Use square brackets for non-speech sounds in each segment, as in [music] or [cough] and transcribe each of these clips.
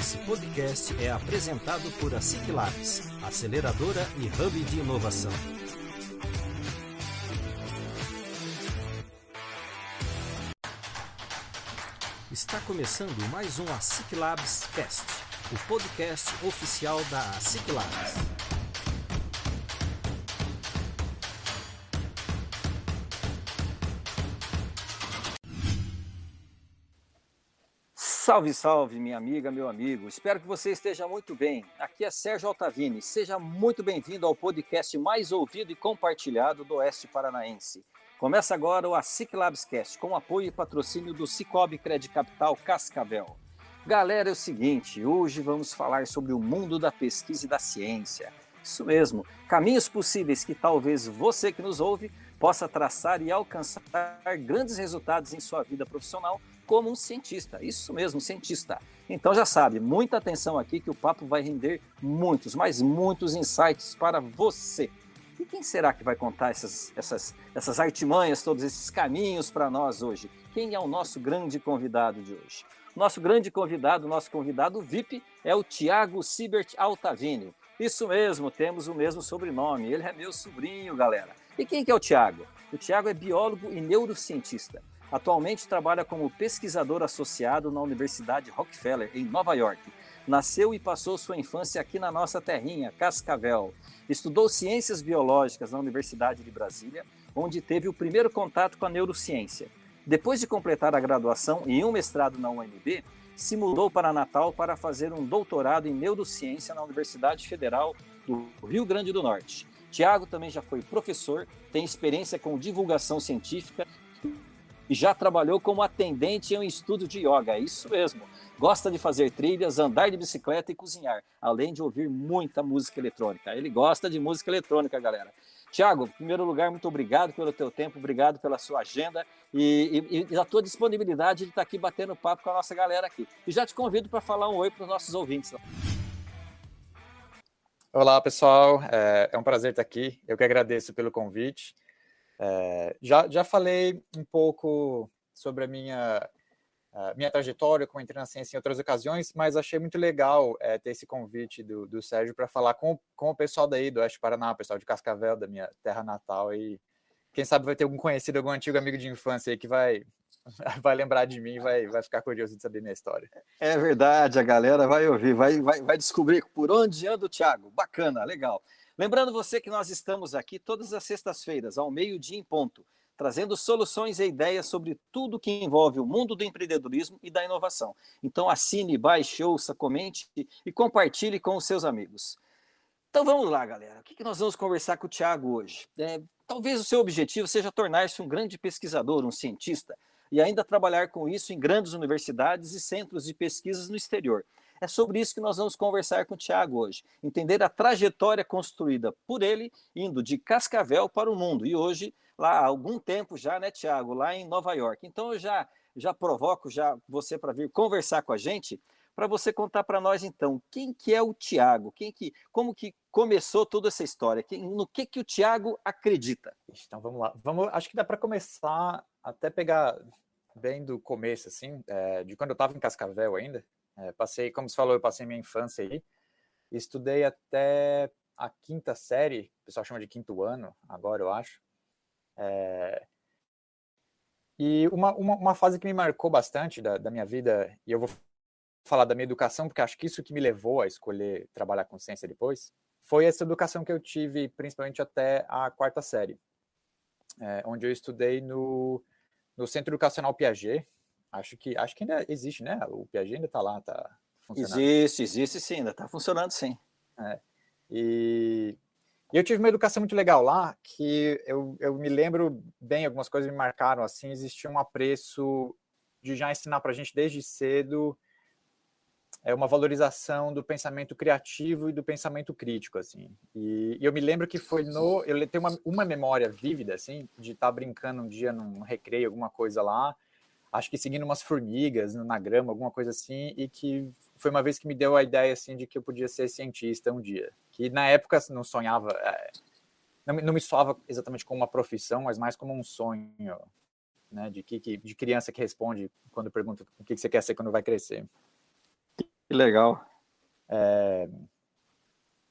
Esse podcast é apresentado por a SIC Labs, aceleradora e hub de inovação. Está começando mais um ASIC Labs Cast, o podcast oficial da ASIC Labs. Salve, salve, minha amiga, meu amigo. Espero que você esteja muito bem. Aqui é Sérgio Altavini. Seja muito bem-vindo ao podcast mais ouvido e compartilhado do Oeste Paranaense. Começa agora o ASIC Labscast, com apoio e patrocínio do Cicobi Credit Capital Cascavel. Galera, é o seguinte, hoje vamos falar sobre o mundo da pesquisa e da ciência. Isso mesmo, caminhos possíveis que talvez você que nos ouve possa traçar e alcançar grandes resultados em sua vida profissional como um cientista. Isso mesmo, cientista. Então já sabe, muita atenção aqui que o papo vai render muitos, mas muitos insights para você. E quem será que vai contar essas, essas, essas artimanhas, todos esses caminhos para nós hoje? Quem é o nosso grande convidado de hoje? Nosso grande convidado, nosso convidado VIP é o Tiago Sibert Altavini. Isso mesmo, temos o mesmo sobrenome. Ele é meu sobrinho, galera. E quem que é o Tiago? O Tiago é biólogo e neurocientista. Atualmente trabalha como pesquisador associado na Universidade Rockefeller, em Nova York. Nasceu e passou sua infância aqui na nossa terrinha, Cascavel. Estudou ciências biológicas na Universidade de Brasília, onde teve o primeiro contato com a neurociência. Depois de completar a graduação e um mestrado na UNB, se mudou para Natal para fazer um doutorado em neurociência na Universidade Federal do Rio Grande do Norte. Tiago também já foi professor, tem experiência com divulgação científica e já trabalhou como atendente em um estúdio de yoga. É isso mesmo. Gosta de fazer trilhas, andar de bicicleta e cozinhar, além de ouvir muita música eletrônica. Ele gosta de música eletrônica, galera. Tiago, em primeiro lugar, muito obrigado pelo teu tempo, obrigado pela sua agenda e, e, e tua disponibilidade de estar aqui batendo papo com a nossa galera aqui. E já te convido para falar um oi para os nossos ouvintes. Olá, pessoal. É, é um prazer estar aqui. Eu que agradeço pelo convite. É, já, já falei um pouco sobre a minha, a minha trajetória como entrei na ciência em outras ocasiões, mas achei muito legal é, ter esse convite do, do Sérgio para falar com, com o pessoal daí do Oeste Paraná, o pessoal de Cascavel, da minha terra natal, e quem sabe vai ter algum conhecido, algum antigo amigo de infância aí que vai, [laughs] vai lembrar de mim, vai, vai ficar curioso de saber minha história. É verdade, a galera vai ouvir, vai, vai, vai descobrir por onde anda o Thiago. Bacana, legal. Lembrando você que nós estamos aqui todas as sextas-feiras, ao meio-dia em ponto, trazendo soluções e ideias sobre tudo que envolve o mundo do empreendedorismo e da inovação. Então assine, baixe, ouça, comente e compartilhe com os seus amigos. Então vamos lá, galera. O que nós vamos conversar com o Tiago hoje? É, talvez o seu objetivo seja tornar-se um grande pesquisador, um cientista, e ainda trabalhar com isso em grandes universidades e centros de pesquisas no exterior. É sobre isso que nós vamos conversar com o Tiago hoje. Entender a trajetória construída por ele, indo de Cascavel para o mundo. E hoje, lá há algum tempo já, né, Tiago, lá em Nova York. Então eu já, já provoco já você para vir conversar com a gente, para você contar para nós então quem que é o Tiago, quem que, como que começou toda essa história, no que que o Tiago acredita. Então vamos lá, vamos, acho que dá para começar até pegar bem do começo assim, é, de quando eu estava em Cascavel ainda. É, passei, como você falou, eu passei minha infância aí. Estudei até a quinta série, o pessoal chama de quinto ano, agora eu acho. É, e uma, uma, uma, fase que me marcou bastante da, da minha vida, e eu vou falar da minha educação, porque acho que isso que me levou a escolher trabalhar com ciência depois, foi essa educação que eu tive, principalmente até a quarta série, é, onde eu estudei no, no Centro Educacional Piaget, Acho que, acho que ainda existe, né? O Piaget ainda está lá, está funcionando. Existe, existe sim, ainda está funcionando sim. É. E, e, eu tive uma educação muito legal lá, que eu, eu me lembro bem, algumas coisas me marcaram assim, existia um apreço de já ensinar para a gente desde cedo é uma valorização do pensamento criativo e do pensamento crítico, assim. E, e eu me lembro que foi no... Eu tenho uma, uma memória vívida, assim, de estar tá brincando um dia num recreio, alguma coisa lá, acho que seguindo umas formigas na grama, alguma coisa assim, e que foi uma vez que me deu a ideia assim de que eu podia ser cientista um dia. Que na época não sonhava, é, não, não, me soava exatamente como uma profissão, mas mais como um sonho, né, de que, de criança que responde quando pergunta o que você quer ser quando vai crescer. Que legal. É...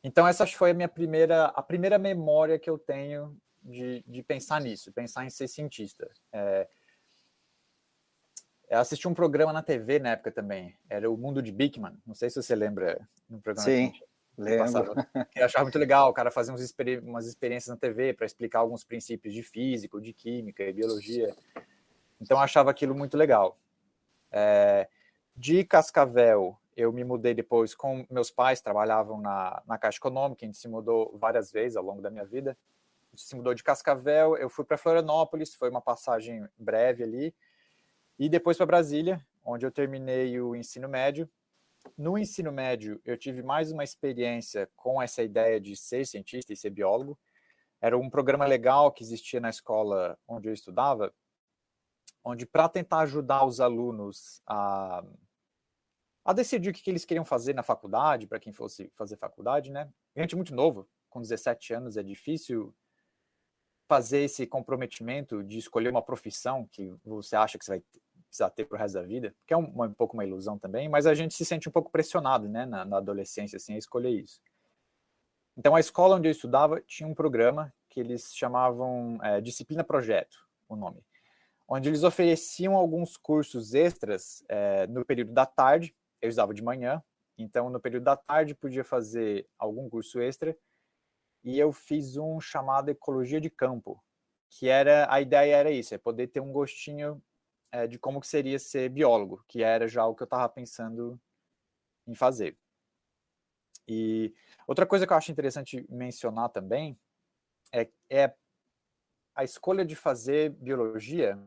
Então essa foi a minha primeira, a primeira memória que eu tenho de, de pensar nisso, pensar em ser cientista. É... Eu assisti um programa na TV na época também, era o Mundo de Bigman, não sei se você lembra no programa. Sim, lembro. Eu achava muito legal, o cara fazia experi umas experiências na TV para explicar alguns princípios de física, de química e biologia. Então eu achava aquilo muito legal. É... De Cascavel, eu me mudei depois com meus pais, trabalhavam na, na Caixa Econômica, a gente se mudou várias vezes ao longo da minha vida. A gente se mudou de Cascavel, eu fui para Florianópolis, foi uma passagem breve ali, e depois para Brasília, onde eu terminei o ensino médio. No ensino médio, eu tive mais uma experiência com essa ideia de ser cientista e ser biólogo. Era um programa legal que existia na escola onde eu estudava, onde para tentar ajudar os alunos a a decidir o que, que eles queriam fazer na faculdade, para quem fosse fazer faculdade, né? Gente muito novo, com 17 anos, é difícil fazer esse comprometimento de escolher uma profissão que você acha que você vai precisar ter para o resto da vida, que é um, um, pouco uma ilusão também, mas a gente se sente um pouco pressionado, né, na, na adolescência, assim, a escolher isso. Então, a escola onde eu estudava tinha um programa que eles chamavam é, Disciplina Projeto, o nome, onde eles ofereciam alguns cursos extras é, no período da tarde eu estudava de manhã, então no período da tarde podia fazer algum curso extra, e eu fiz um chamado Ecologia de Campo, que era, a ideia era isso, é poder ter um gostinho é, de como que seria ser biólogo, que era já o que eu estava pensando em fazer. E outra coisa que eu acho interessante mencionar também é, é a escolha de fazer biologia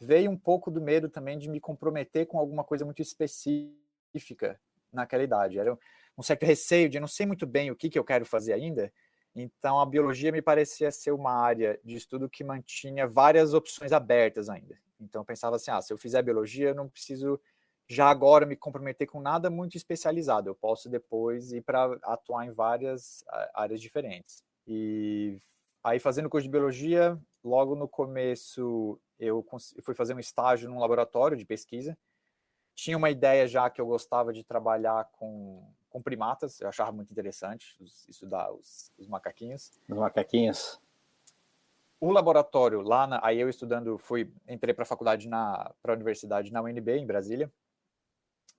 veio um pouco do medo também de me comprometer com alguma coisa muito específica naquela idade. Era um certo receio de eu não sei muito bem o que, que eu quero fazer ainda. Então, a biologia me parecia ser uma área de estudo que mantinha várias opções abertas ainda. Então, pensava assim: ah, se eu fizer biologia, eu não preciso já agora me comprometer com nada muito especializado. Eu posso depois ir para atuar em várias áreas diferentes. E aí, fazendo curso de biologia, logo no começo eu fui fazer um estágio num laboratório de pesquisa. Tinha uma ideia já que eu gostava de trabalhar com, com primatas, eu achava muito interessante estudar os, os macaquinhos. Os macaquinhos. O laboratório lá, na, aí eu estudando, fui entrei para a faculdade na para a universidade na UNB em Brasília.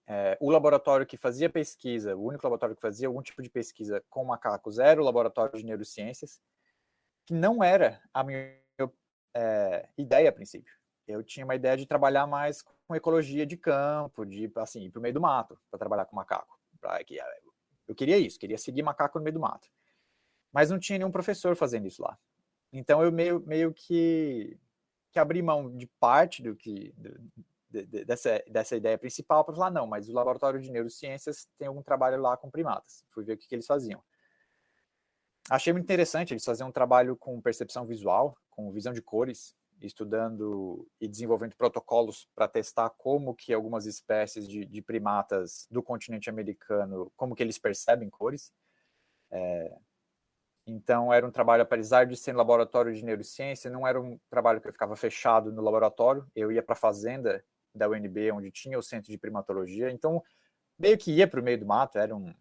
É, o laboratório que fazia pesquisa, o único laboratório que fazia algum tipo de pesquisa com macacos era o laboratório de neurociências, que não era a minha é, ideia a princípio. Eu tinha uma ideia de trabalhar mais com ecologia de campo, de assim, ir para o meio do mato para trabalhar com macaco. Pra, é, eu queria isso, queria seguir macaco no meio do mato. Mas não tinha nenhum professor fazendo isso lá. Então eu meio, meio que, que abri mão de parte do que de, de, dessa, dessa ideia principal para falar, não, mas o laboratório de neurociências tem algum trabalho lá com primatas. Fui ver o que, que eles faziam. Achei muito interessante, eles faziam um trabalho com percepção visual, com visão de cores, estudando e desenvolvendo protocolos para testar como que algumas espécies de, de, primatas do continente americano, como que eles percebem cores. É, então, era um trabalho, apesar de ser no laboratório de neurociência, não era um trabalho que eu ficava fechado no laboratório, eu ia para a fazenda da UNB, onde tinha o centro de primatologia, então meio que ia para o meio do mato, era um,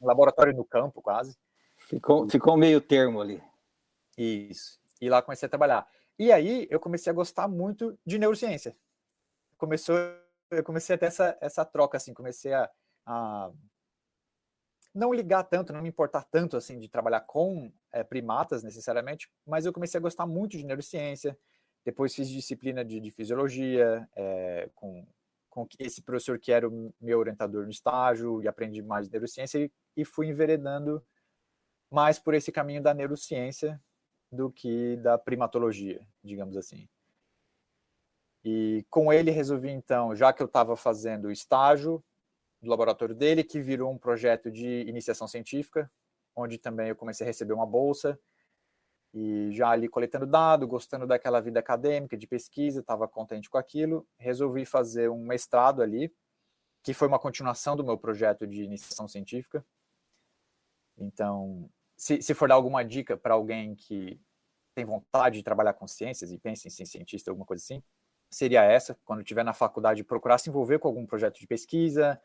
um laboratório no campo quase. Ficou, ficou meio termo ali. Isso. E lá comecei a trabalhar. E aí eu comecei a gostar muito de neurociência. Começou, eu comecei a ter essa, essa troca, assim, comecei a, a não ligar tanto, não me importar tanto, assim, de trabalhar com é, primatas necessariamente, mas eu comecei a gostar muito de neurociência. Depois fiz disciplina de, de fisiologia é, com, com esse professor que era o meu orientador no estágio e aprendi mais de neurociência e, e fui enveredando mais por esse caminho da neurociência do que da primatologia, digamos assim. E com ele resolvi então, já que eu estava fazendo estágio do laboratório dele, que virou um projeto de iniciação científica, onde também eu comecei a receber uma bolsa e já ali coletando dado, gostando daquela vida acadêmica, de pesquisa, estava contente com aquilo, resolvi fazer um mestrado ali, que foi uma continuação do meu projeto de iniciação científica. Então, se, se for dar alguma dica para alguém que tem vontade de trabalhar com ciências e pensa em ser cientista, alguma coisa assim, seria essa, quando estiver na faculdade, procurar se envolver com algum projeto de pesquisa,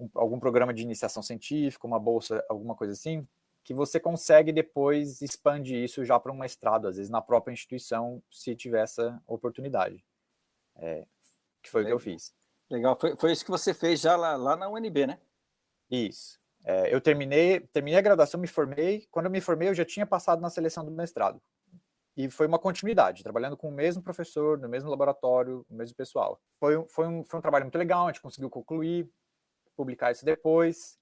um, algum programa de iniciação científica, uma bolsa, alguma coisa assim, que você consegue depois expandir isso já para um mestrado, às vezes na própria instituição, se tiver essa oportunidade. É, que foi o que eu fiz. Legal, foi, foi isso que você fez já lá, lá na UNB, né? Isso. É, eu terminei, terminei a graduação, me formei. Quando eu me formei, eu já tinha passado na seleção do mestrado. E foi uma continuidade, trabalhando com o mesmo professor, no mesmo laboratório, o mesmo pessoal. Foi, foi, um, foi um trabalho muito legal, a gente conseguiu concluir, publicar isso depois.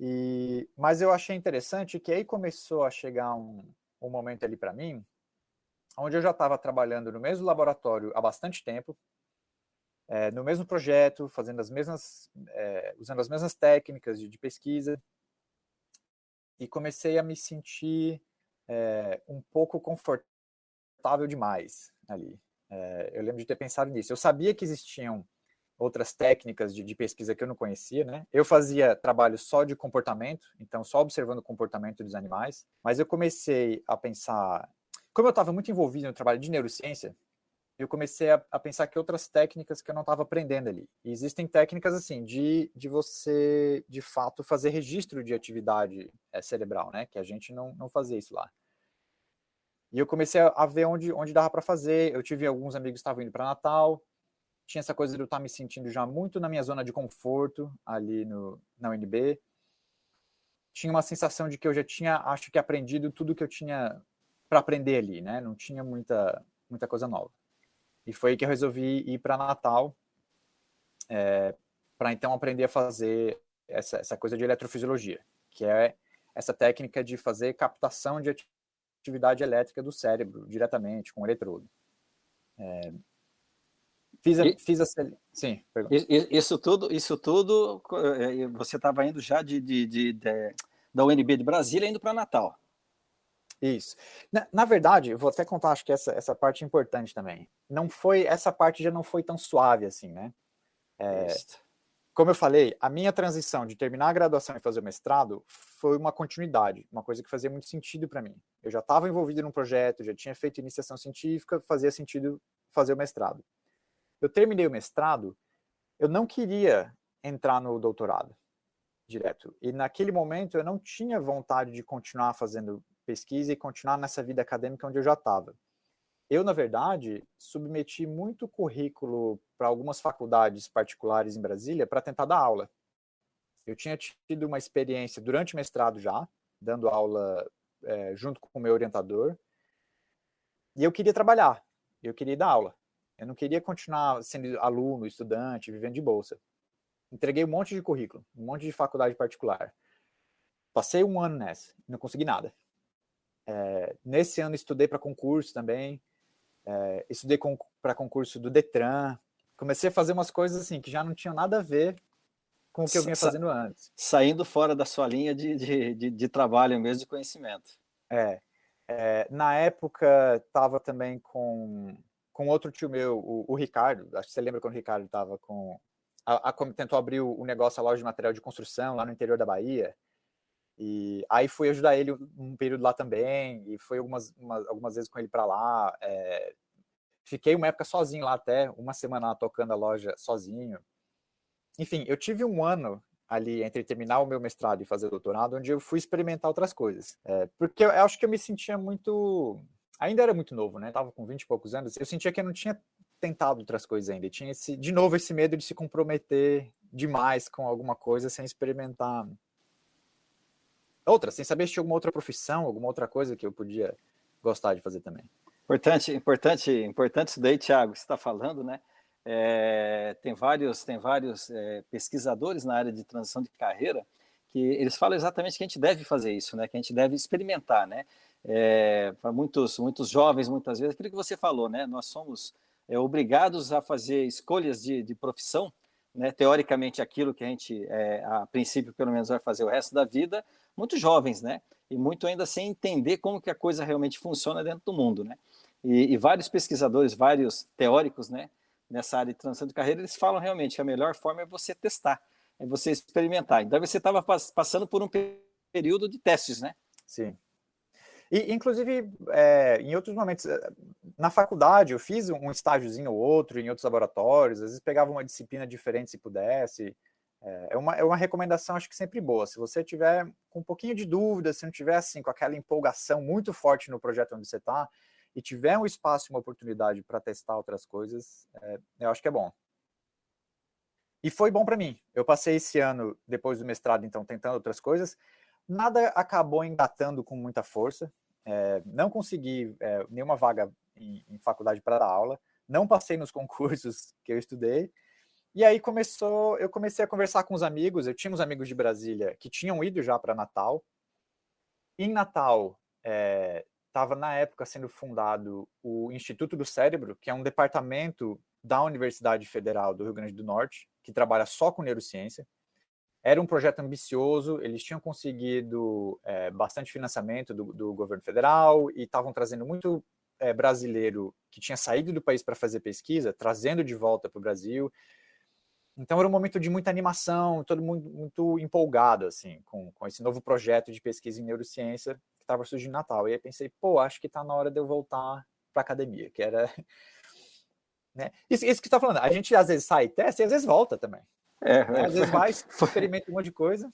E, mas eu achei interessante que aí começou a chegar um, um momento ali para mim, onde eu já estava trabalhando no mesmo laboratório há bastante tempo, é, no mesmo projeto, fazendo as mesmas, é, usando as mesmas técnicas de, de, pesquisa, e comecei a me sentir é, um pouco confortável demais ali. eu lembro de ter pensado nisso. Eu sabia que existiam outras técnicas de, de, pesquisa que eu não conhecia, né? Eu fazia trabalho só de comportamento, então só observando o comportamento dos animais, mas eu comecei a pensar, como eu estava muito envolvido no trabalho de neurociência, eu comecei a, a, pensar que outras técnicas que eu não estava aprendendo ali. E existem técnicas assim de, de você, de fato, fazer registro de atividade é, cerebral, né? Que a gente não, não fazia isso lá. E eu comecei a, ver onde, onde dava para fazer. Eu tive alguns amigos que estavam indo para Natal. Tinha essa coisa de eu estar me sentindo já muito na minha zona de conforto ali no, na UNB. Tinha uma sensação de que eu já tinha, acho que, aprendido tudo que eu tinha para aprender ali, né? Não tinha muita, muita coisa nova. E foi aí que eu resolvi ir para Natal, é, para então aprender a fazer essa, essa coisa de eletrofisiologia, que é essa técnica de fazer captação de atividade elétrica do cérebro diretamente com eletrodo. É, fiz a, e, fiz a sim. Isso tudo, isso tudo, é, você estava indo já de, de, de, de, da UNB de Brasília indo para Natal. Isso. Na, na, verdade, vou até contar, acho que essa, essa parte é importante também. Não foi, essa parte já não foi tão suave assim, né? É, como eu falei, a minha transição de terminar a graduação e fazer o mestrado foi uma continuidade, uma coisa que fazia muito sentido para mim. Eu já estava envolvido num projeto, já tinha feito iniciação científica, fazia sentido fazer o mestrado. Eu terminei o mestrado, eu não queria entrar no doutorado direto. E naquele momento eu não tinha vontade de continuar fazendo pesquisa e continuar nessa vida acadêmica onde eu já estava. Eu, na verdade, submeti muito currículo para algumas faculdades particulares em Brasília para tentar dar aula. Eu tinha tido uma experiência durante o mestrado já, dando aula é, junto com o meu orientador, e eu queria trabalhar, eu queria dar aula. Eu não queria continuar sendo aluno, estudante, vivendo de bolsa. Entreguei um monte de currículo, um monte de faculdade particular. Passei um ano nessa, não consegui nada. É, nesse ano estudei para concurso também, é, estudei para concurso do Detran, comecei a fazer umas coisas assim que já não tinham nada a ver com o que eu vinha fazendo antes. Saindo fora da sua linha de, de, de, de trabalho mesmo, de conhecimento. É, é na época estava também com, com outro tio meu, o, o, Ricardo, acho que você lembra quando o Ricardo estava com... A, a, tentou abrir o, o negócio, a loja de material de construção lá no interior da Bahia, e aí fui ajudar ele um período lá também, e fui algumas, uma, algumas vezes com ele para lá. É, fiquei uma época sozinho lá até, uma semana lá tocando a loja sozinho. Enfim, eu tive um ano ali entre terminar o meu mestrado e fazer o doutorado, onde eu fui experimentar outras coisas. É, porque eu, eu acho que eu me sentia muito. Ainda era muito novo, né? Tava com 20 e poucos anos. Eu sentia que eu não tinha tentado outras coisas ainda. tinha esse, de novo esse medo de se comprometer demais com alguma coisa sem experimentar outra, sem saber se tinha alguma outra profissão, alguma outra coisa que eu podia gostar de fazer também. Importante, importante, importante isso daí, Thiago, você está falando, né? É, tem vários, tem vários é, pesquisadores na área de transição de carreira que eles falam exatamente que a gente deve fazer isso, né? Que a gente deve experimentar, né? É, para muitos, muitos jovens, muitas vezes, aquilo que você falou, né? Nós somos é, obrigados a fazer escolhas de, de profissão, né? Teoricamente, aquilo que a gente, é, a princípio, pelo menos, vai fazer o resto da vida, muito jovens, né? E muito ainda sem entender como que a coisa realmente funciona dentro do mundo, né? E, e vários pesquisadores, vários teóricos, né? Nessa área de transição de carreira, eles falam realmente que a melhor forma é você testar, é você experimentar. Então você estava passando por um período de testes, né? Sim. E, inclusive, é, em outros momentos, é, na faculdade, eu fiz um estágiozinho ou outro em outros laboratórios, às vezes pegava uma disciplina diferente se pudesse, É, é uma, é uma recomendação, acho que sempre boa. Se você tiver com um pouquinho de dúvida, se não tiver assim com aquela empolgação muito forte no projeto onde você está, e tiver um espaço, uma oportunidade para testar outras coisas, é, eu acho que é bom. E foi bom para mim. Eu passei esse ano, depois do mestrado, então, tentando outras coisas. Nada acabou engatando com muita força. É, não consegui é, nenhuma vaga em, em faculdade para dar aula. Não passei nos [laughs] concursos que eu estudei. E aí começou, eu comecei a conversar com os amigos. Eu tinha uns amigos de Brasília que tinham ido já para Natal. Em Natal, estava é, na época sendo fundado o Instituto do Cérebro, que é um departamento da Universidade Federal do Rio Grande do Norte, que trabalha só com neurociência. Era um projeto ambicioso, eles tinham conseguido é, bastante financiamento do, do, governo federal e estavam trazendo muito é, brasileiro que tinha saído do país para fazer pesquisa, trazendo de volta para o Brasil. Então era um momento de muita animação, todo mundo muito empolgado assim com, com esse novo projeto de pesquisa em neurociência que estava surgindo em Natal. E aí pensei, pô, acho que está na hora de eu voltar para academia, que era [laughs] né? Isso, isso que está falando, a gente às vezes sai e testa e às vezes volta também. É? Às vezes vai, [laughs] experimenta um monte de coisa.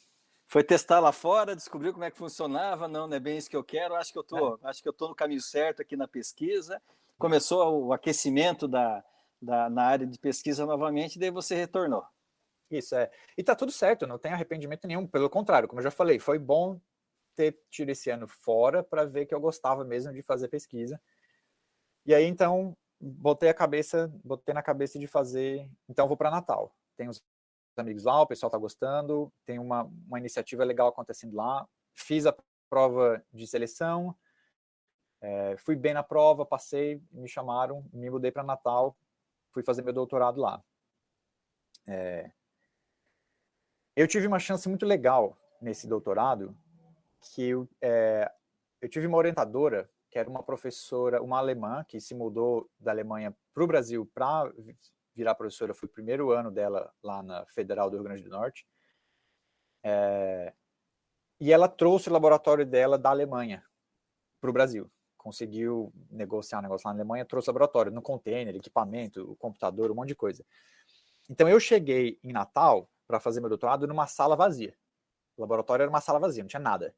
Foi testar lá fora, descobriu como é que funcionava, não, não é bem isso que eu quero, acho que eu tô, é. acho que eu tô no caminho certo aqui na pesquisa. Começou o aquecimento da, da, na área de pesquisa novamente, daí você retornou. Isso, é. E tá tudo certo, não tem arrependimento nenhum, pelo contrário, como eu já falei, foi bom ter tido esse ano fora para ver que eu gostava mesmo de fazer pesquisa. E aí, então, botei a cabeça, botei na cabeça de fazer, então vou para Natal. Tem os amigos lá, o pessoal está gostando, tem uma, uma iniciativa legal acontecendo lá. Fiz a prova de seleção, é, fui bem na prova, passei, me chamaram, me mudei para Natal, fui fazer meu doutorado lá. É, eu tive uma chance muito legal nesse doutorado, que eu, é, eu tive uma orientadora que era uma professora, uma alemã, que se mudou da Alemanha para o Brasil para virar professora. Foi o primeiro ano dela lá na Federal do Rio Grande do Norte. É, e ela trouxe o laboratório dela da Alemanha para o Brasil. Conseguiu negociar um negócio lá na Alemanha, trouxe o laboratório no container, equipamento, computador, um monte de coisa. Então eu cheguei em Natal para fazer meu doutorado numa sala vazia. O laboratório era uma sala vazia, não tinha nada.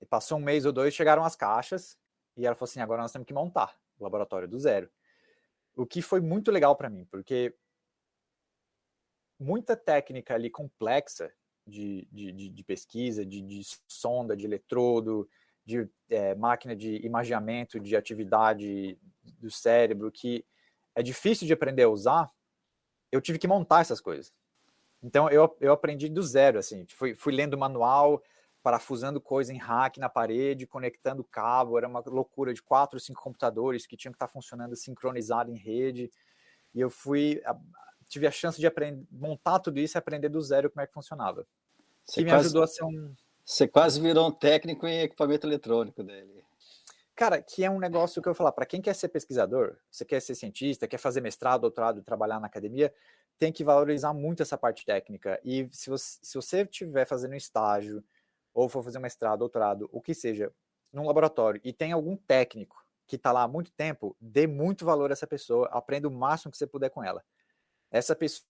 E passou um mês ou dois, chegaram as caixas e ela falou assim: agora nós temos que montar o laboratório do zero. O que foi muito legal para mim, porque muita técnica ali complexa de, de, de, de pesquisa, de, de, sonda, de eletrodo, de é, máquina de imaginamento, de atividade do cérebro, que é difícil de aprender a usar, eu tive que montar essas coisas. Então eu, eu aprendi do zero, assim, fui, fui lendo manual, parafusando coisa em rack na parede, conectando cabo, era uma loucura de quatro, cinco computadores que tinham que estar funcionando sincronizado em rede. E eu fui, tive a chance de aprender, montar tudo isso e aprender do zero como é que funcionava. Você que me quase, ajudou a ser um. Você quase virou um técnico em equipamento eletrônico dele. Cara, que é um negócio que eu vou falar, para quem quer ser pesquisador, você quer ser cientista, quer fazer mestrado, doutorado, trabalhar na academia, tem que valorizar muito essa parte técnica. E se você, se você estiver fazendo estágio, ou for fazer mestrado, doutorado, o que seja, num laboratório e tem algum técnico que está lá há muito tempo, dê muito valor a essa pessoa, aprenda o máximo que você puder com ela. Essa pessoa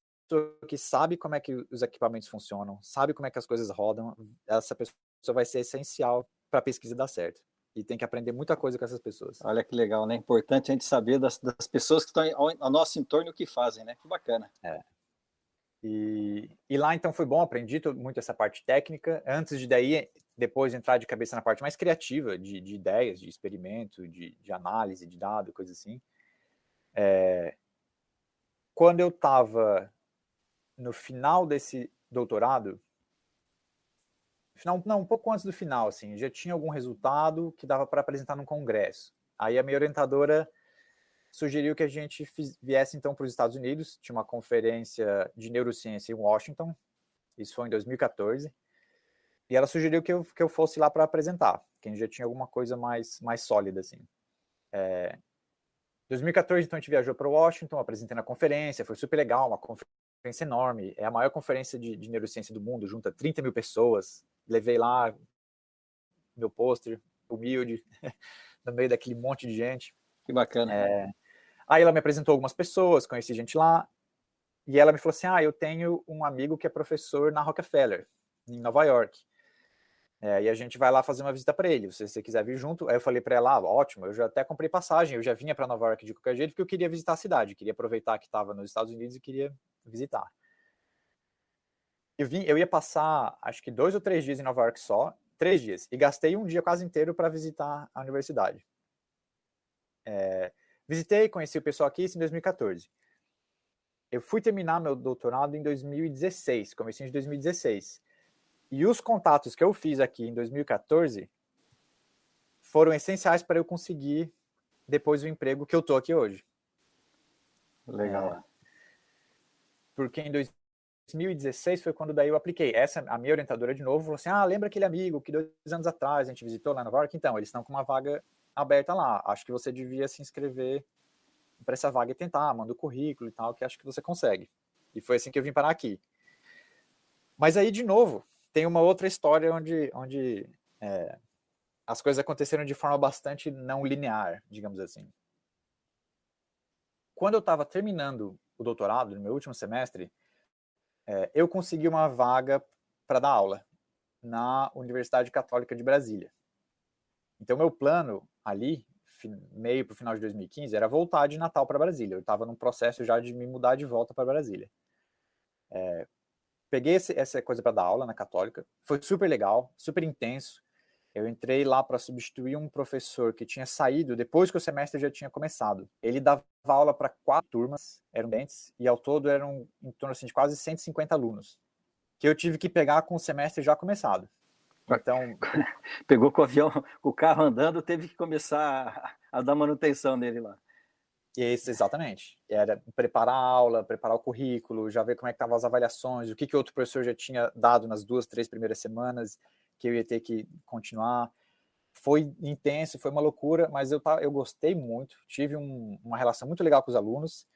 que sabe como é que os equipamentos funcionam, sabe como é que as coisas rodam, essa pessoa vai ser essencial para a pesquisa dar certo. E tem que aprender muita coisa com essas pessoas. Olha que legal, né? Importante a gente saber das, das pessoas que estão ao, ao nosso entorno o que fazem, né? Que bacana. É. E, e, lá então foi bom, aprendi muito essa parte técnica. Antes de daí, depois entrar de cabeça na parte mais criativa, de, de ideias, de experimento, de, de, análise de dados, coisa assim. É, quando eu estava no final desse doutorado, final, não, um pouco antes do final, assim, já tinha algum resultado que dava para apresentar num congresso. Aí a minha orientadora sugeriu que a gente viesse então para os Estados Unidos. Tinha uma conferência de neurociência em Washington, isso foi em 2014. E ela sugeriu que eu, que eu fosse lá para apresentar, que a gente já tinha alguma coisa mais, mais sólida, assim. É, 2014, então, a gente viajou para Washington, apresentei na conferência, foi super legal, uma conferência enorme, é a maior conferência de, de neurociência do mundo, junta 30 mil pessoas, levei lá meu pôster, humilde, [laughs] no meio daquele monte de gente. Que bacana. É, Aí ela me apresentou algumas pessoas, conheci gente lá. e ela me falou assim: Ah, eu tenho um amigo que é professor na Rockefeller, em Nova York. É, e a gente vai lá fazer uma visita para ele. Se você quiser vir junto, aí eu falei para ela: ah, ótimo, eu já até comprei passagem, eu já vinha para Nova York de qualquer jeito, porque eu queria visitar a cidade, queria aproveitar que estava nos Estados Unidos e queria visitar. Eu, vim, eu ia passar, acho que dois ou três dias em Nova York só, três dias, e gastei um dia quase inteiro para visitar a universidade. É, visitei, conheci o pessoal aqui isso em 2014. Eu fui terminar meu doutorado em 2016, comecinho de 2016. E os contatos que eu fiz aqui em 2014 foram essenciais para eu conseguir depois o emprego que eu tô aqui hoje. Legal. É, porque em 2016 foi quando daí eu apliquei. Essa, a minha orientadora de novo falou assim: ah, lembra aquele amigo que dois anos atrás a gente visitou lá Nova York? Então, eles estão com uma vaga aberta lá. Acho que você devia se inscrever para essa vaga e tentar, manda o currículo e tal, que acho que você consegue. E foi assim que eu vim parar aqui. Mas aí, de novo, tem uma outra história onde, onde é, as coisas aconteceram de forma bastante não linear, digamos assim. Quando eu estava terminando o doutorado, no meu último semestre, é, eu consegui uma vaga para dar aula na Universidade Católica de Brasília. Então, meu plano ali, meio para o final de 2015, era voltar de Natal para Brasília. Eu estava num processo já de me mudar de volta para Brasília. É, peguei esse, essa coisa para dar aula na Católica, foi super legal, super intenso. Eu entrei lá para substituir um professor que tinha saído depois que o semestre já tinha começado. Ele dava aula para quatro turmas, eram dentes, e ao todo eram em torno assim, de quase 150 alunos, que eu tive que pegar com o semestre já começado. Então. [laughs] Pegou com o avião, com o carro andando, teve que começar a, dar manutenção nele lá. Isso, exatamente. Era preparar a aula, preparar o currículo, já ver como é que estavam as avaliações, o que, que outro professor já tinha dado nas duas, três primeiras semanas, que eu ia ter que continuar. Foi intenso, foi uma loucura, mas eu, eu gostei muito, tive um, uma relação muito legal com os alunos,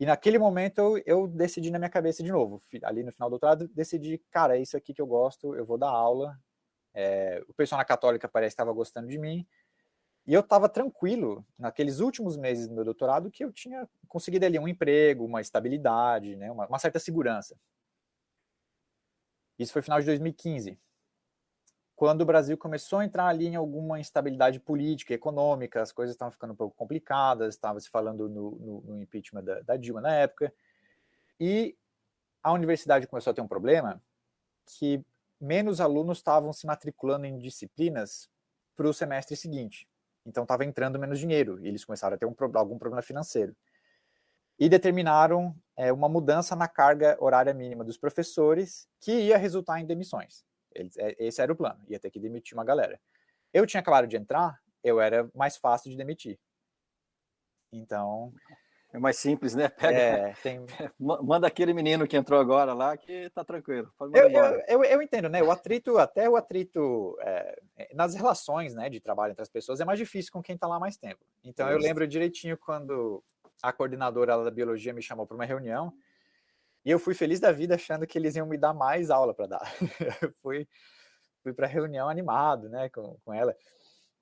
e naquele momento eu, decidi na minha cabeça de novo, ali no final do doutorado, decidi, cara, é isso aqui que eu gosto, eu vou dar aula, é, o pessoal na Católica parece que estava gostando de mim. E eu estava tranquilo naqueles últimos meses do meu doutorado que eu tinha conseguido ali um emprego, uma estabilidade, né, uma, uma certa segurança. Isso foi final de 2015, quando o Brasil começou a entrar ali em alguma instabilidade política, econômica, as coisas estavam ficando um pouco complicadas, estava se falando no, no, no impeachment da, da Dilma na época, e a universidade começou a ter um problema que menos alunos estavam se matriculando em disciplinas para o semestre seguinte. Então estava entrando menos dinheiro e eles começaram a ter um, algum problema financeiro. E determinaram é, uma mudança na carga horária mínima dos professores, que ia resultar em demissões. É, esse era o plano, ia ter que demitir uma galera. Eu tinha acabado de entrar, eu era mais fácil de demitir. Então, é mais simples, né? Pega, é, [laughs] tem... manda aquele menino que entrou agora lá que tá tranquilo. Eu, eu, eu, eu, entendo, né? O atrito, até o atrito é, nas relações né, de trabalho entre as pessoas é mais difícil com quem tá lá mais tempo. Então Isso. eu lembro direitinho quando a coordenadora da biologia me chamou para uma reunião e eu fui feliz da vida achando que eles iam me dar mais aula para dar. [laughs] fui fui para a reunião animado, né, com, com ela.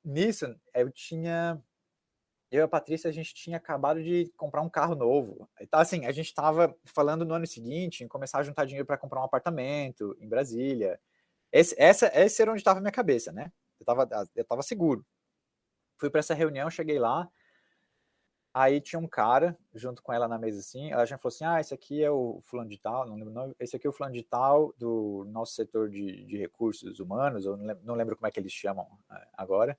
Nisso, eu tinha eu e a Patrícia, a gente tinha acabado de comprar um carro novo. Então, assim, a gente estava falando no ano seguinte em começar a juntar dinheiro para comprar um apartamento em Brasília. Esse, essa, esse era onde estava a minha cabeça, né? Eu estava eu tava seguro. Fui para essa reunião, cheguei lá, aí tinha um cara junto com ela na mesa assim, ela já falou assim, ah, esse aqui é o fulano de tal, não lembro o nome, esse aqui é o fulano de tal do nosso setor de, de recursos humanos, lembro, não lembro como é que eles chamam é, agora,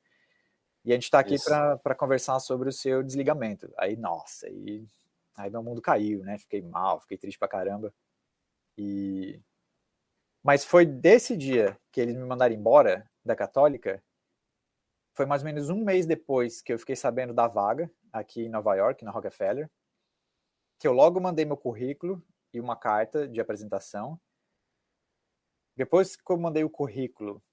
e a gente está aqui para conversar sobre o seu desligamento. Aí, nossa, aí, aí meu mundo caiu, né? Fiquei mal, fiquei triste pra caramba. E... Mas foi desse dia que eles me mandaram embora da Católica, foi mais ou menos um mês depois que eu fiquei sabendo da vaga aqui em Nova York, na Rockefeller, que eu logo mandei meu currículo e uma carta de apresentação. Depois que eu mandei o currículo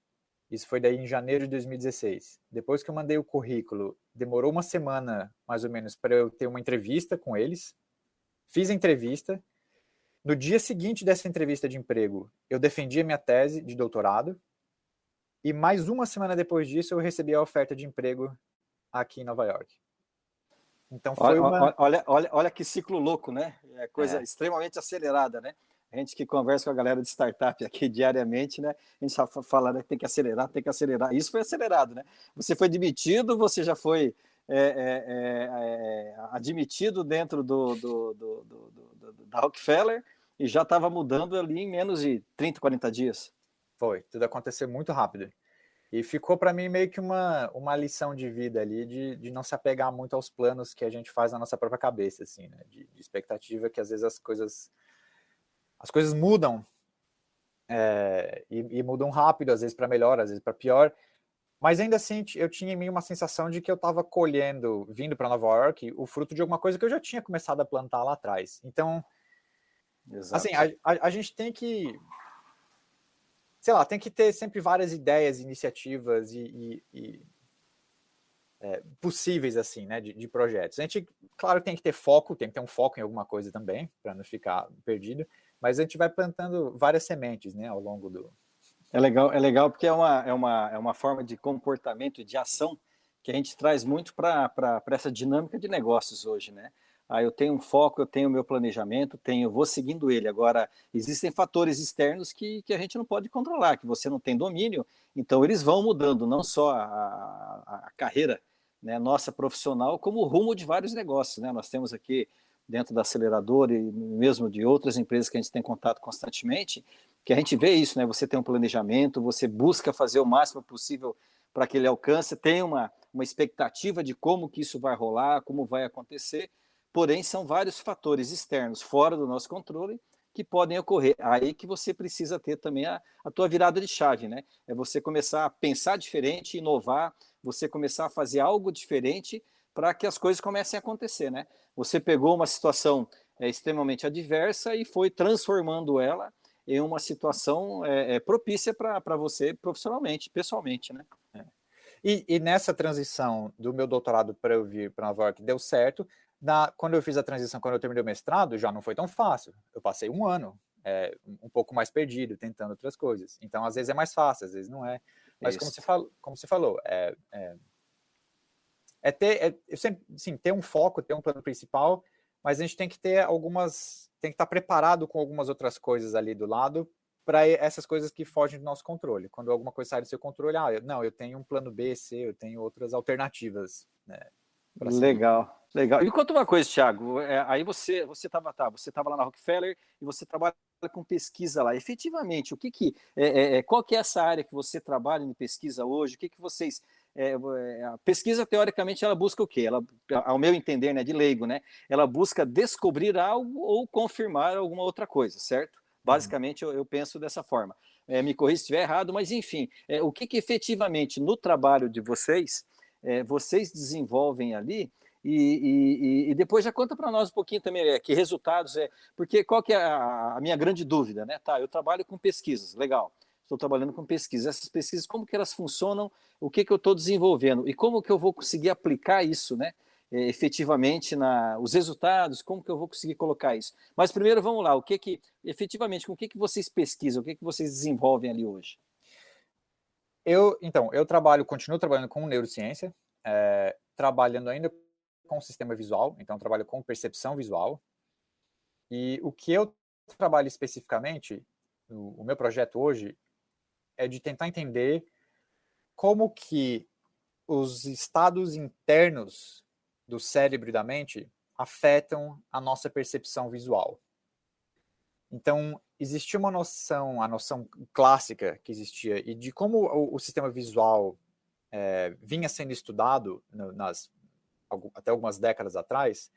isso foi daí em janeiro de 2016. Depois que eu mandei o currículo, demorou uma semana, mais ou menos, para eu ter uma entrevista com eles. Fiz a entrevista. No dia seguinte dessa entrevista de emprego, eu defendi a minha tese de doutorado. E mais uma semana depois disso, eu recebi a oferta de emprego aqui em Nova York. Então foi olha, uma... olha, olha, olha que ciclo louco, né? É coisa é. extremamente acelerada, né? A gente que conversa com a galera de startup aqui [laughs] diariamente, né? A gente só fala, né? Tem que acelerar, tem que acelerar. Isso foi acelerado, né? Você foi demitido, você já foi é, é, é, é admitido dentro do, do, do, do, da Rockefeller e já estava mudando ali em menos de 30, 40 dias. Foi, tudo aconteceu muito rápido. E ficou para mim meio que uma, uma lição de vida ali, de, de não se apegar muito aos planos que a gente faz na nossa própria cabeça, assim, né? De, de expectativa que às vezes as coisas as coisas mudam é, e, e, mudam rápido, às vezes para melhor, às vezes para pior. Mas ainda assim, eu tinha em mim uma sensação de que eu estava colhendo, vindo para Nova York, o fruto de alguma coisa que eu já tinha começado a plantar lá atrás. Então, Exato. assim, a, a, a gente tem que sei lá, tem que ter sempre várias ideias, iniciativas e, e, e é, possíveis, assim, né, de, de, projetos. A gente, claro, tem que ter foco, tem que ter um foco em alguma coisa também, para não ficar perdido, mas a gente vai plantando várias sementes, né, ao longo do... É legal, é legal porque é uma, é uma, é uma forma de comportamento e de ação que a gente traz muito para essa dinâmica de negócios hoje, né? Aí eu tenho um foco, eu tenho o meu planejamento, tenho, vou seguindo ele. Agora, existem fatores externos que, que a gente não pode controlar, que você não tem domínio, então eles vão mudando, não só a, a, a carreira né, nossa profissional, como o rumo de vários negócios. Né? Nós temos aqui, dentro da aceleradora e mesmo de outras empresas que a gente tem contato constantemente, que a gente vê isso, né? Você tem um planejamento, você busca fazer o máximo possível para que ele alcance, tem uma, uma expectativa de como que isso vai rolar, como vai acontecer, Porém, são vários fatores externos fora do nosso controle que podem ocorrer. Aí que você precisa ter também a, a tua virada de chave, né? É você começar a pensar diferente, inovar, você começar a fazer algo diferente para que as coisas comecem a acontecer, né? Você pegou uma situação é, extremamente adversa e foi transformando ela em uma situação é, é, propícia para você profissionalmente, pessoalmente, né? É. E, e, nessa transição do meu doutorado para eu vir para Nova York deu certo, na, quando eu fiz a transição, quando eu terminei o mestrado, já não foi tão fácil. Eu passei um ano é, um pouco mais perdido, tentando outras coisas. Então, às vezes é mais fácil, às vezes não é. Mas como você, fal, como você falou, é, é, é ter, é, eu sempre, sim, ter um foco, ter um plano principal, mas a gente tem que ter algumas, tem que estar preparado com algumas outras coisas ali do lado para essas coisas que fogem do nosso controle. Quando alguma coisa sai do seu controle, ah, eu, não, eu tenho um plano B, C, eu tenho outras alternativas. Né, Legal. Legal. E conta uma coisa, Thiago. É, aí você você estava tá, você estava lá na Rockefeller e você trabalha com pesquisa lá. Efetivamente, o que que é, é, é, qual que é essa área que você trabalha em pesquisa hoje? O que que vocês é, é, a pesquisa teoricamente ela busca o quê? Ela, ao meu entender, né, de leigo, né? Ela busca descobrir algo ou confirmar alguma outra coisa, certo? Uhum. Basicamente, eu, eu penso dessa forma. É, me corrija se estiver errado, mas enfim, o que que efetivamente no trabalho de vocês vocês desenvolvem ali? E, e, e, depois já conta para nós um pouquinho também é, que resultados é, porque qual que é a, a, minha grande dúvida, né? Tá, eu trabalho com pesquisas, legal. Estou trabalhando com pesquisas. Essas pesquisas, como que elas funcionam? O que que eu estou desenvolvendo e como que eu vou conseguir aplicar isso, né? É, efetivamente na os resultados, como que eu vou conseguir colocar isso? Mas primeiro vamos lá, o que que efetivamente com o que que vocês pesquisam, o que que vocês desenvolvem ali hoje? Eu então eu trabalho, continuo trabalhando com neurociência, é, trabalhando ainda com sistema visual, então trabalho com percepção visual. E o que eu trabalho especificamente, o, o meu projeto hoje, é de tentar entender como que os estados internos do cérebro e da mente afetam a nossa percepção visual. Então, existia uma noção, a noção clássica que existia, e de como o, o sistema visual é, vinha sendo estudado no, nas até algumas décadas atrás,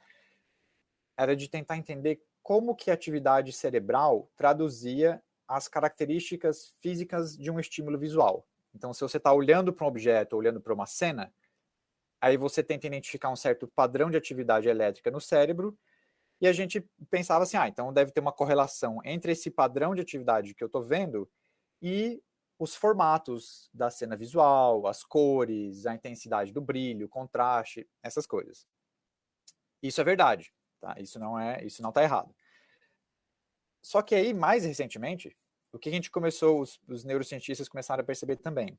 era de tentar entender como que a atividade cerebral traduzia as características físicas de um estímulo visual. Então, se você está olhando para um objeto, olhando para uma cena, aí você tenta identificar um certo padrão de atividade elétrica no cérebro, e a gente pensava assim, ah, então deve ter uma correlação entre esse padrão de atividade que eu estou vendo e os formatos da cena visual, as cores, a intensidade do brilho, contraste, essas coisas. Isso é verdade, tá? Isso não é, isso não está errado. Só que aí, mais recentemente, o que a gente começou, os, os neurocientistas começaram a perceber também,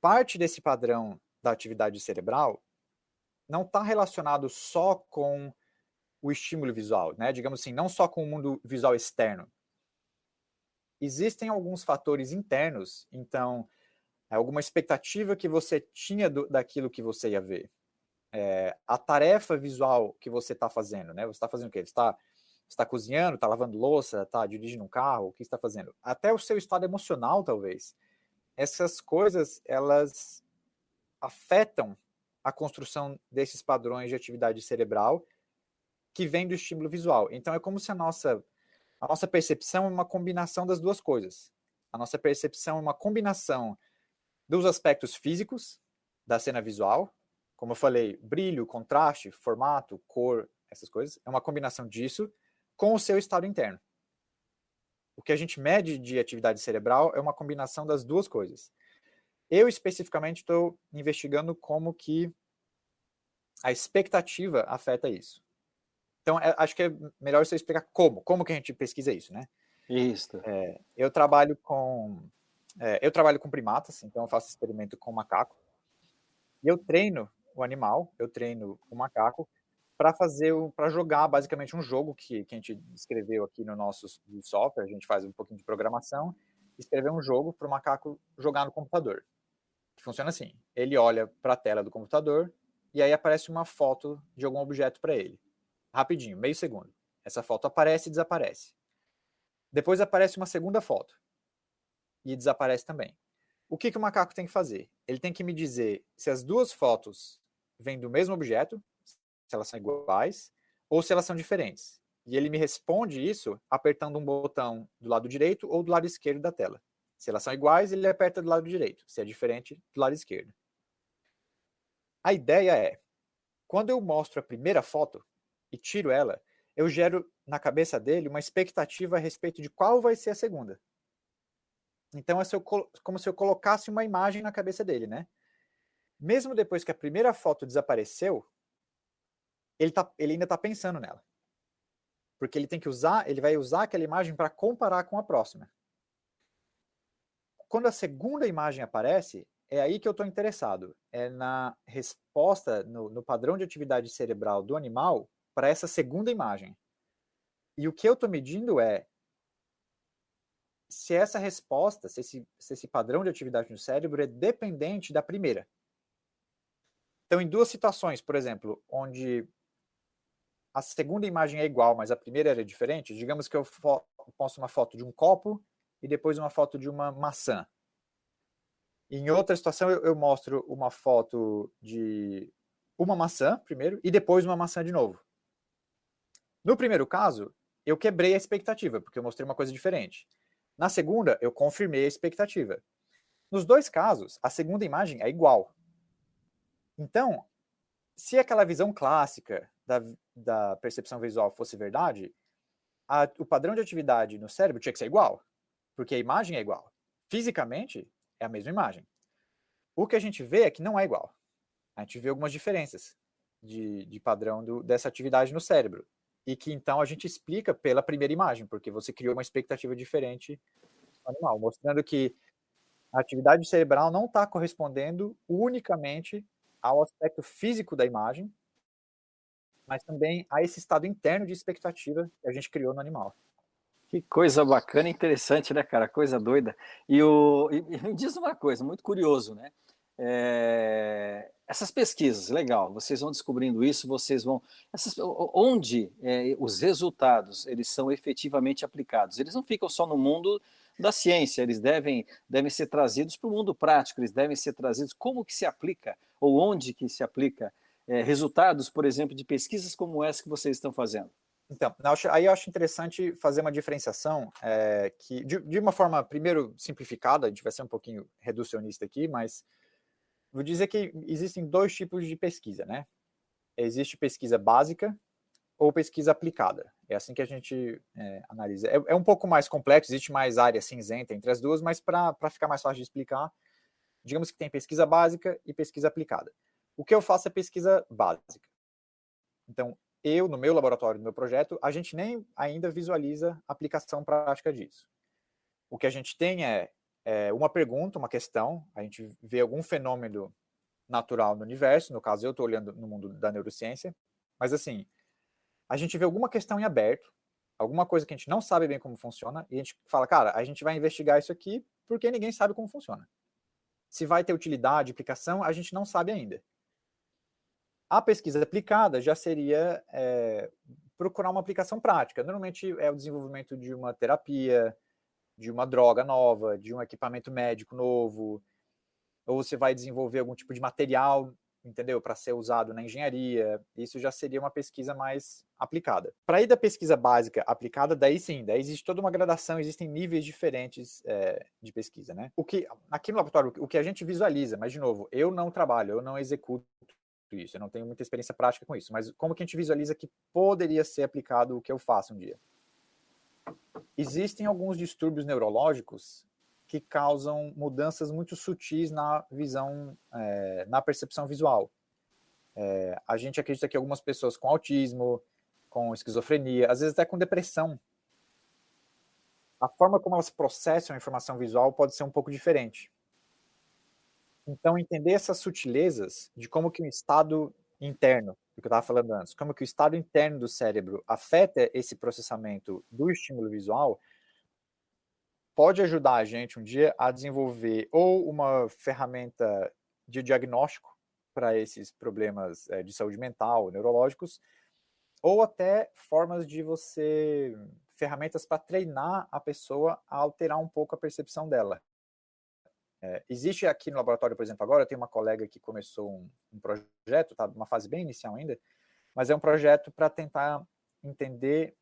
parte desse padrão da atividade cerebral não está relacionado só com o estímulo visual, né? Digamos assim, não só com o mundo visual externo. Existem alguns fatores internos, então, alguma expectativa que você tinha do, daquilo que você ia ver. É, a tarefa visual que você está fazendo, né? Você está fazendo o quê? Você está está cozinhando, está lavando louça, está dirigindo um carro, o que está fazendo? Até o seu estado emocional, talvez. Essas coisas, elas afetam a construção desses padrões de atividade cerebral que vem do estímulo visual. Então é como se a nossa a nossa percepção é uma combinação das duas coisas. A nossa percepção é uma combinação dos aspectos físicos da cena visual, como eu falei, brilho, contraste, formato, cor, essas coisas, é uma combinação disso com o seu estado interno. O que a gente mede de atividade cerebral é uma combinação das duas coisas. Eu especificamente estou investigando como que a expectativa afeta isso. Então, é, acho que é melhor você explicar como, como que a gente pesquisa isso, né? Isso. É, eu trabalho com é, eu trabalho com primatas, então eu faço experimento com macaco. E eu treino o animal, eu treino o macaco para fazer para jogar basicamente um jogo que, que a gente escreveu aqui no nosso software, a gente faz um pouquinho de programação, escrever um jogo para o macaco jogar no computador. Funciona assim: ele olha para a tela do computador e aí aparece uma foto de algum objeto para ele rapidinho, meio segundo. Essa foto aparece e desaparece. Depois aparece uma segunda foto e desaparece também. O que, que o macaco tem que fazer? Ele tem que me dizer se as duas fotos vêm do mesmo objeto, se elas são iguais, ou se elas são diferentes. E ele me responde isso apertando um botão do lado direito ou do lado esquerdo da tela. Se elas são iguais, ele aperta do lado direito. Se é diferente, do lado esquerdo. A ideia é, quando eu mostro a primeira foto, e tiro ela, eu gero na cabeça dele uma expectativa a respeito de qual vai ser a segunda. Então é como se eu colocasse uma imagem na cabeça dele, né? Mesmo depois que a primeira foto desapareceu, ele, tá, ele ainda está pensando nela. Porque ele tem que usar, ele vai usar aquela imagem para comparar com a próxima. Quando a segunda imagem aparece, é aí que eu estou interessado. É na resposta, no, no padrão de atividade cerebral do animal para essa segunda imagem. E o que eu estou medindo é se essa resposta, se esse, se esse padrão de atividade no cérebro é dependente da primeira. Então, em duas situações, por exemplo, onde a segunda imagem é igual, mas a primeira era diferente, digamos que eu posto uma foto de um copo e depois uma foto de uma maçã. Em outra situação, eu, eu mostro uma foto de uma maçã primeiro e depois uma maçã de novo. No primeiro caso, eu quebrei a expectativa, porque eu mostrei uma coisa diferente. Na segunda, eu confirmei a expectativa. Nos dois casos, a segunda imagem é igual. Então, se aquela visão clássica da, da percepção visual fosse verdade, a, o padrão de atividade no cérebro tinha que ser igual, porque a imagem é igual. Fisicamente, é a mesma imagem. O que a gente vê é que não é igual. A gente vê algumas diferenças de, de padrão do, dessa atividade no cérebro e que então a gente explica pela primeira imagem, porque você criou uma expectativa diferente no animal, mostrando que a atividade cerebral não está correspondendo unicamente ao aspecto físico da imagem, mas também a esse estado interno de expectativa que a gente criou no animal. Que coisa bacana interessante, né, cara? Coisa doida. E, o, e me diz uma coisa, muito curioso, né? É, essas pesquisas, legal, vocês vão descobrindo isso, vocês vão. Essas, onde é, os resultados eles são efetivamente aplicados? Eles não ficam só no mundo da ciência, eles devem, devem ser trazidos para o mundo prático, eles devem ser trazidos como que se aplica, ou onde que se aplica é, resultados, por exemplo, de pesquisas como essa que vocês estão fazendo. Então, aí eu acho interessante fazer uma diferenciação é, que, de, de, uma forma, primeiro, simplificada, a gente vai ser um pouquinho reducionista aqui, mas vou dizer que existem dois tipos de pesquisa, né? Existe pesquisa básica ou pesquisa aplicada. É assim que a gente é, analisa. É, é, um pouco mais complexo, existe mais área cinzenta entre as duas, mas para ficar mais fácil de explicar, digamos que tem pesquisa básica e pesquisa aplicada. O que eu faço é pesquisa básica. Então, eu, no meu laboratório, no meu projeto, a gente nem ainda visualiza aplicação prática disso. O que a gente tem é é, uma pergunta, uma questão, a gente vê algum fenômeno natural no universo, no caso eu estou olhando no mundo da neurociência, mas assim, a gente vê alguma questão em aberto, alguma coisa que a gente não sabe bem como funciona, e a gente fala, cara, a gente vai investigar isso aqui porque ninguém sabe como funciona. Se vai ter utilidade, aplicação, a gente não sabe ainda. A pesquisa aplicada já seria é, procurar uma aplicação prática. Normalmente é o desenvolvimento de uma terapia, de uma droga nova, de um equipamento médico novo, ou você vai desenvolver algum tipo de material entendeu? Para ser usado na engenharia. Isso já seria uma pesquisa mais aplicada. Para ir da pesquisa básica aplicada, daí sim, daí existe toda uma gradação, existem níveis diferentes é, de pesquisa, né? O que aqui no laboratório, o que a gente visualiza, mas de novo, eu não trabalho, eu não executo isso, eu não tenho muita experiência prática com isso, mas como que a gente visualiza que poderia ser aplicado o que eu faço um dia? Existem alguns distúrbios neurológicos que causam mudanças muito sutis na visão, é, na percepção visual. É, a gente acredita que algumas pessoas com autismo, com esquizofrenia, às vezes até com depressão, a forma como elas processam a informação visual pode ser um pouco diferente. Então, entender essas sutilezas de como que o estado interno, do que eu estava falando antes, como que o estado interno do cérebro afeta esse processamento do estímulo visual, pode ajudar a gente um dia a desenvolver ou uma ferramenta de diagnóstico para esses problemas é, de saúde mental, neurológicos, ou até formas de você ferramentas para treinar a pessoa a alterar um pouco a percepção dela. É, existe aqui no laboratório, por exemplo, agora tem uma colega que começou um, um projeto, tá uma fase bem inicial ainda, mas é um projeto para tentar entender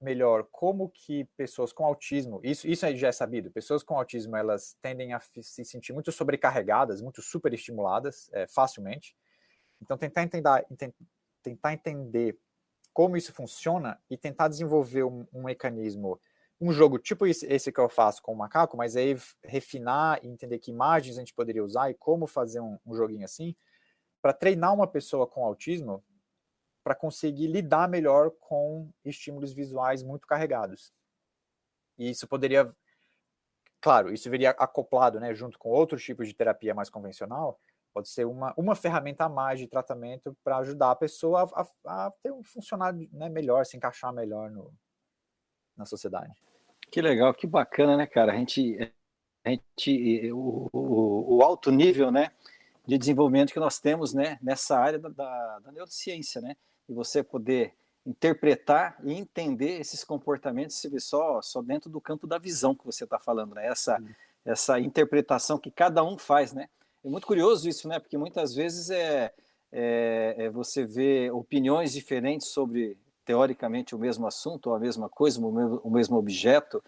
melhor como que pessoas com autismo, isso, isso já é sabido, pessoas com autismo elas tendem a se sentir muito sobrecarregadas, muito superestimuladas é, facilmente. Então tentar entender, tentar entender como isso funciona e tentar desenvolver um, um mecanismo, um jogo tipo esse, que eu faço com o macaco, mas aí refinar e entender que imagens a gente poderia usar e como fazer um, um joguinho assim, para treinar uma pessoa com autismo para conseguir lidar melhor com estímulos visuais muito carregados. E isso poderia, claro, isso viria acoplado, né, junto com outros tipos de terapia mais convencional, pode ser uma, uma ferramenta a mais de tratamento para ajudar a pessoa a, a, a ter um funcionar né, melhor, se encaixar melhor no, na sociedade. Que legal, que bacana, né, cara? A gente, a gente o, o, o alto nível, né, de desenvolvimento que nós temos, né, nessa área da, da, da neurociência, né? e você poder interpretar e entender esses comportamentos só, só dentro do campo da visão que você está falando, né? Essa, essa interpretação que cada um faz, né? É muito curioso isso, né? Porque muitas vezes é, é, é você vê opiniões diferentes sobre teoricamente o mesmo assunto ou a mesma coisa, o mesmo, objeto,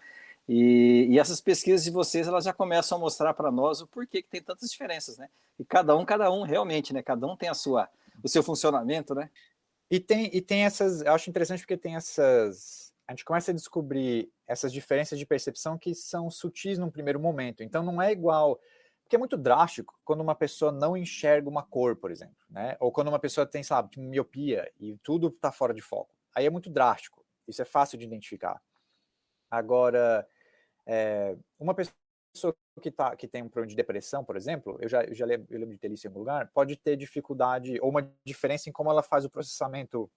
e, e, essas pesquisas de vocês elas já começam a mostrar para nós o porquê que tem tantas diferenças, né? E cada um, cada um realmente, né? Cada um tem a sua, o seu funcionamento, né? E tem, e tem essas, eu acho interessante porque tem essas, a gente começa a descobrir essas diferenças de percepção que são sutis num primeiro momento. Então não é igual, porque é muito drástico quando uma pessoa não enxerga uma cor, por exemplo, né? Ou quando uma pessoa tem, sabe, miopia e tudo está fora de foco. Aí é muito drástico. Isso é fácil de identificar. Agora, é, uma pessoa que, tá, que tem um problema de depressão, por exemplo, eu já, eu já lembro, eu lembro de ter isso em algum lugar, pode ter dificuldade ou uma diferença em como ela faz o processamento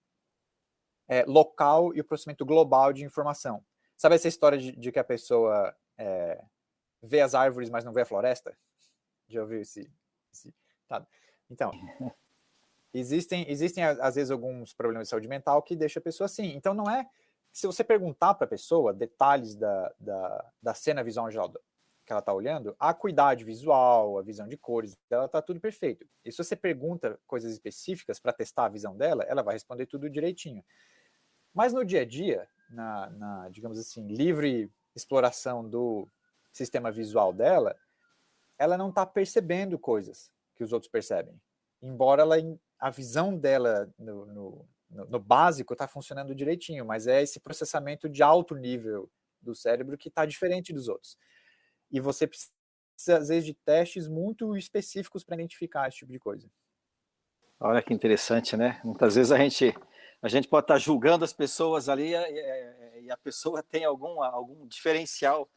é, local e o processamento global de informação. Sabe essa história de, de que a pessoa é, vê as árvores, mas não vê a floresta? Já ouviu esse? esse tá. Então, existem, existem às vezes alguns problemas de saúde mental que deixa a pessoa assim. Então, não é. Se você perguntar para a pessoa detalhes da, da, da cena visual geral, que ela está olhando, a acuidade visual, a visão de cores, ela está tudo perfeito. E se você pergunta coisas específicas para testar a visão dela, ela vai responder tudo direitinho. Mas no dia a dia, na, na digamos assim, livre exploração do sistema visual dela, ela não está percebendo coisas que os outros percebem. Embora ela, a visão dela no, no, no básico está funcionando direitinho, mas é esse processamento de alto nível do cérebro que está diferente dos outros e você precisa, às vezes, de testes muito específicos para identificar esse tipo de coisa. Olha que interessante, né? Muitas vezes a gente, a gente pode estar julgando as pessoas ali e, e a pessoa tem algum, algum diferencial,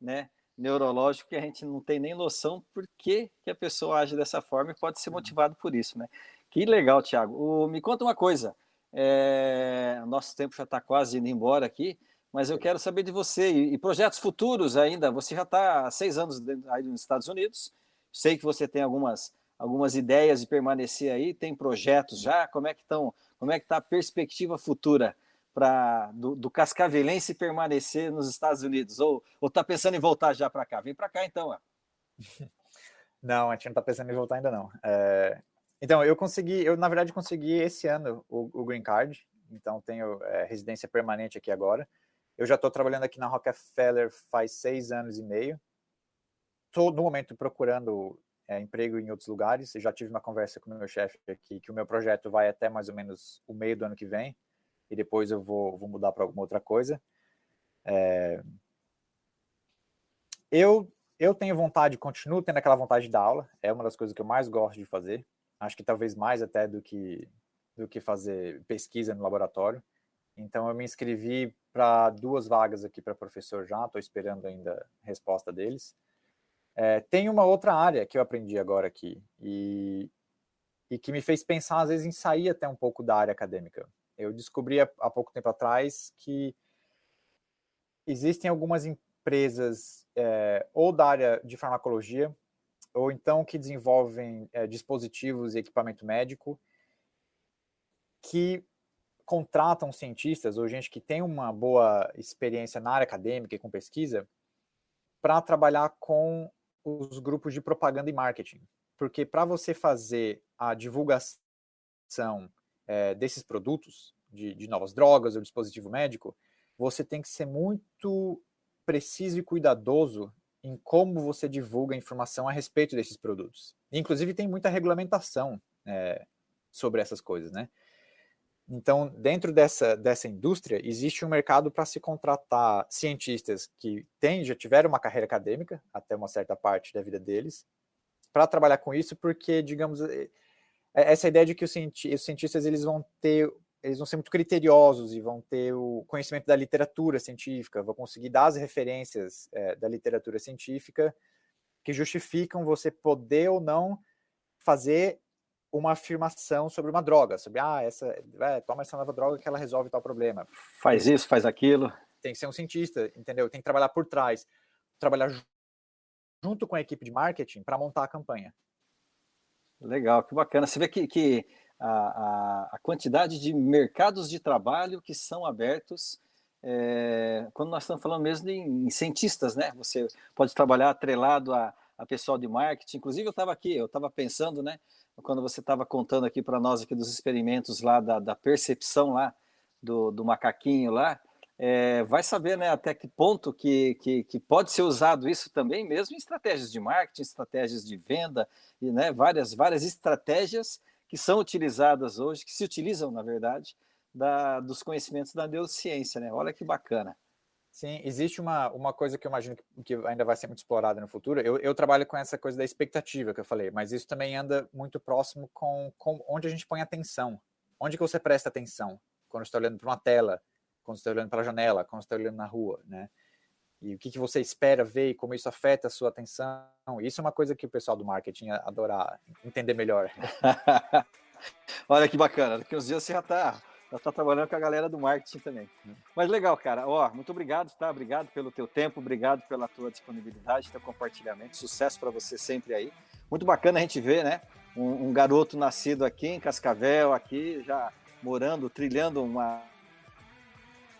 né? neurológico que a gente não tem nem noção por que, que a pessoa age dessa forma e pode ser uhum. motivado por isso, né? Que legal, Tiago. Me conta uma coisa. É... Nosso tempo já está quase indo embora aqui, mas eu quero saber de você e, e projetos futuros ainda. Você já está há seis anos aí nos Estados Unidos. Sei que você tem algumas algumas ideias de permanecer aí. Tem projetos já. Como é que estão? Como é que está a perspectiva futura para do, do cascavelense permanecer nos Estados Unidos? Ou está pensando em voltar já para cá? Vem para cá então. Ó. [laughs] Não, a gente não está pensando em voltar ainda não. É... Então, eu consegui, eu na verdade consegui esse ano o, o Green Card, então tenho é, residência permanente aqui agora. Eu já estou trabalhando aqui na Rockefeller faz seis anos e meio. Estou no momento procurando é, emprego em outros lugares. Já tive uma conversa com o meu chefe aqui que o meu projeto vai até mais ou menos o meio do ano que vem e depois eu vou, vou mudar para alguma outra coisa. É... Eu, eu tenho vontade, continuo tendo aquela vontade de dar aula, é uma das coisas que eu mais gosto de fazer. Acho que talvez mais até do que, do que fazer pesquisa no laboratório. Então eu me inscrevi para duas vagas aqui para professor já, estou esperando ainda a resposta deles. É, tem uma outra área que eu aprendi agora aqui e, e que me fez pensar às vezes em sair até um pouco da área acadêmica. Eu descobri há, há pouco tempo atrás que existem algumas empresas é, ou da área de farmacologia ou então que desenvolvem é, dispositivos e equipamento médico que contratam cientistas ou gente que tem uma boa experiência na área acadêmica e com pesquisa para trabalhar com os grupos de propaganda e marketing. Porque para você fazer a divulgação é, desses produtos, de, de novas drogas ou dispositivo médico, você tem que ser muito preciso e cuidadoso em como você divulga informação a respeito desses produtos. Inclusive, tem muita regulamentação é, sobre essas coisas, né? Então, dentro dessa, dessa indústria, existe um mercado para se contratar cientistas que têm, já tiveram uma carreira acadêmica, até uma certa parte da vida deles, para trabalhar com isso, porque, digamos, é, essa ideia de que os cientistas eles vão ter, eles vão ser muito criteriosos e vão ter o conhecimento da literatura científica, vão conseguir dar as referências é, da literatura científica que justificam você poder ou não fazer uma afirmação sobre uma droga, sobre ah, essa, é, toma essa nova droga que ela resolve tal problema. Faz isso, faz aquilo. Tem que ser um cientista, entendeu? Tem que trabalhar por trás, trabalhar junto com a equipe de marketing para montar a campanha. Legal, que bacana. Você vê que, que a, a, quantidade de mercados de trabalho que são abertos é, quando nós estamos falando mesmo em, em, cientistas, né? Você pode trabalhar atrelado a, a pessoal de marketing. Inclusive, eu estava aqui, eu estava pensando, né? Quando você estava contando aqui para nós aqui dos experimentos lá da, da percepção lá do, do macaquinho lá, é, vai saber né, até que ponto que, que, que, pode ser usado isso também mesmo em estratégias de marketing, estratégias de venda, e né, várias, várias estratégias que são utilizadas hoje, que se utilizam, na verdade, da, dos conhecimentos da neurociência. Né? Olha que bacana. Sim, existe uma, uma coisa que eu imagino que, que ainda vai ser muito explorada no futuro. Eu, eu, trabalho com essa coisa da expectativa que eu falei, mas isso também anda muito próximo com, com onde a gente põe atenção. Onde que você presta atenção? Quando está olhando para uma tela, quando você está olhando para a janela, quando você está olhando na rua, né? E o que, que você espera ver e como isso afeta a sua atenção. Isso é uma coisa que o pessoal do marketing adorar entender melhor. [laughs] Olha que bacana, daqui uns dias você já está já tá trabalhando com a galera do marketing também. Mas legal, cara. Ó, muito obrigado, tá? Obrigado pelo teu tempo, obrigado pela tua disponibilidade, teu compartilhamento. Sucesso para você sempre aí. Muito bacana a gente ver, né? Um, um, garoto nascido aqui em Cascavel, aqui já morando, trilhando uma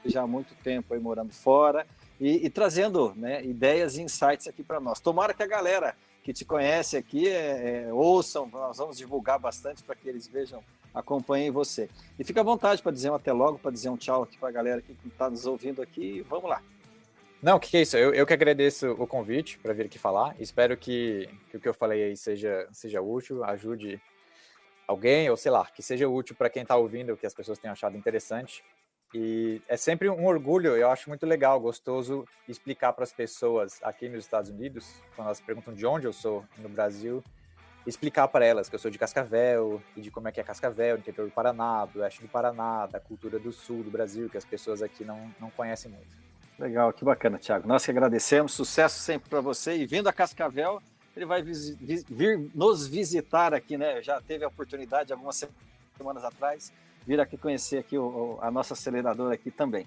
já há muito tempo aí morando fora e, e trazendo né, ideias e insights aqui para nós. Tomara que a galera que te conhece aqui é, é, ouçam, nós vamos divulgar bastante para que eles vejam, acompanhem você. E fica à vontade para dizer um até logo, para dizer um tchau aqui para a galera que está nos ouvindo aqui. Vamos lá. Não, o que, que, é isso? Eu, eu que agradeço o convite para vir aqui falar. Espero que, que, o que eu falei aí seja, seja útil, ajude alguém, ou sei lá, que seja útil para quem está ouvindo, que as pessoas tenham achado interessante. E é sempre um orgulho, eu acho muito legal, gostoso explicar para as pessoas aqui nos Estados Unidos, quando elas perguntam de onde eu sou no Brasil, explicar para elas que eu sou de Cascavel e de como é que é Cascavel, interior do Paraná, do oeste do Paraná, da cultura do sul do Brasil, que as pessoas aqui não, não conhecem muito. Legal, que bacana, Thiago. Nós que agradecemos, sucesso sempre para você. E vindo a Cascavel, ele vai vir nos visitar aqui, né? Já teve a oportunidade algumas semanas atrás, vir aqui conhecer aqui o, a nossa aceleradora aqui também.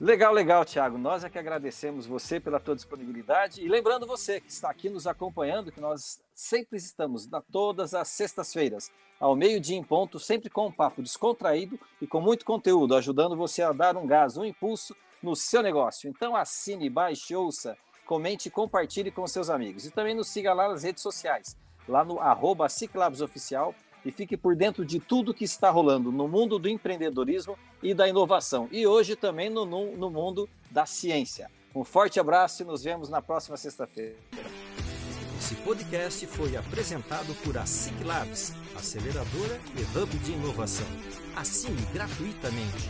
Legal, legal, Thiago. Nós é que agradecemos você pela tua disponibilidade e lembrando você que está aqui nos acompanhando que nós sempre estamos na todas as sextas-feiras, ao meio-dia em ponto, sempre com um papo descontraído e com muito conteúdo, ajudando você a dar um gás, um impulso no seu negócio. Então assine, baixe, ouça, comente e compartilhe com seus amigos. E também nos siga lá nas redes sociais, lá no arroba Oficial e fique por dentro de tudo que está rolando no mundo do empreendedorismo e da inovação. E hoje também no, no mundo da ciência. Um forte abraço e nos vemos na próxima sexta-feira. Esse podcast foi apresentado por a SIC Labs, aceleradora e hub de inovação. Assine gratuitamente.